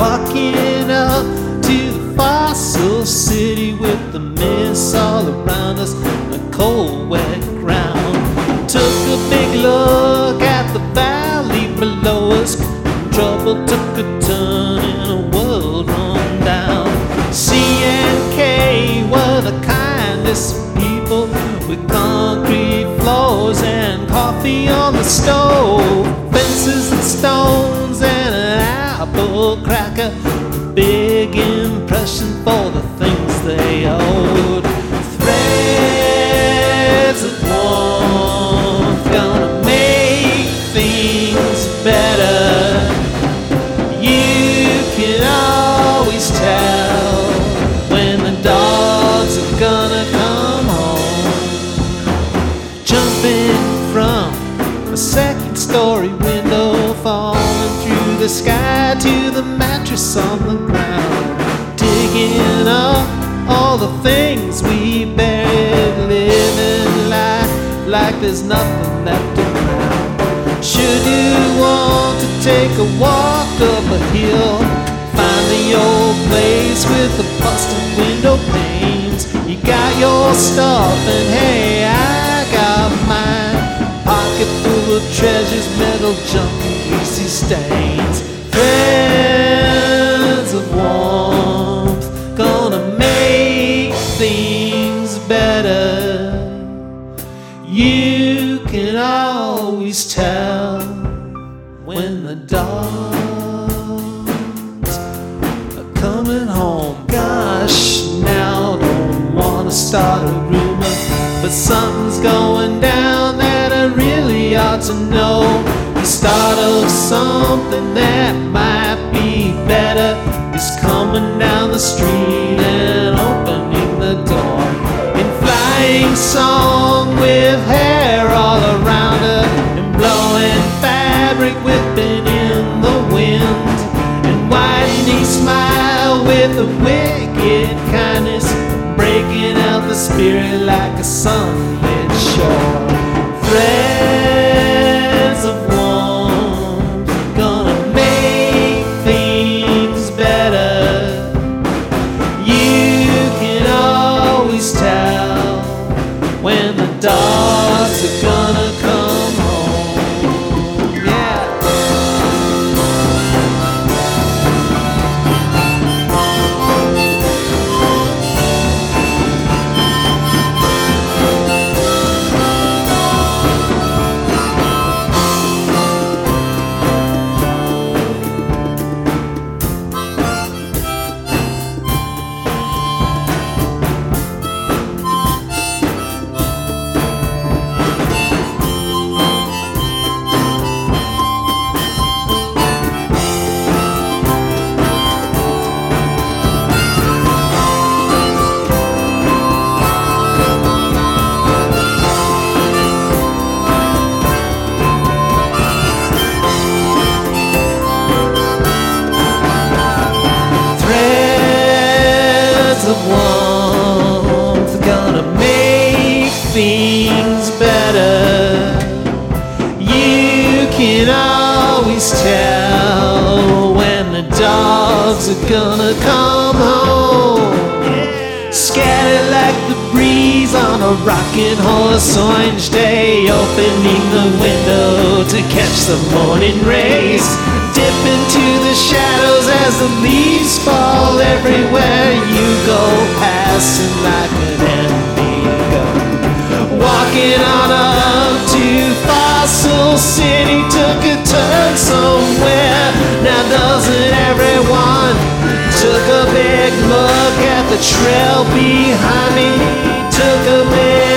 Walking up to the fossil city with the mist all around us, the cold, wet ground. Took a big look at the valley below us. Trouble took a turn in a world run down. C and K were the kindest people with concrete floors and coffee on the stove, fences and stones and cracker. Big impression for the things they owed. Threads of warmth gonna make things better. You can always tell when the dogs are gonna come home. Jumping from a second story window, falling through the sky to the mattress on the ground. Digging up all the things we buried, living life like there's nothing left around. Should you want to take a walk up a hill, find the old place with the busted window panes. You got your stuff, and hey, I got mine. Pocket full of treasures, metal junk, and greasy stains. Of warmth, gonna make things better. You can always tell when the dogs are coming home. Gosh, now don't wanna start a rumor, but something's going down that I really ought to know. The start of something that might be better is coming down the street and opening the door. In flying song with hair all around her and blowing fabric whipping in the wind. And didn't smile with a wicked kindness breaking out the spirit like a sunlit shore dogs are gonna come home. Scattered like the breeze on a rocking horse orange day, opening the window to catch the morning rays. Dip into the shadows as the leaves fall everywhere you go, passing like an a big look at the trail behind me? Took a big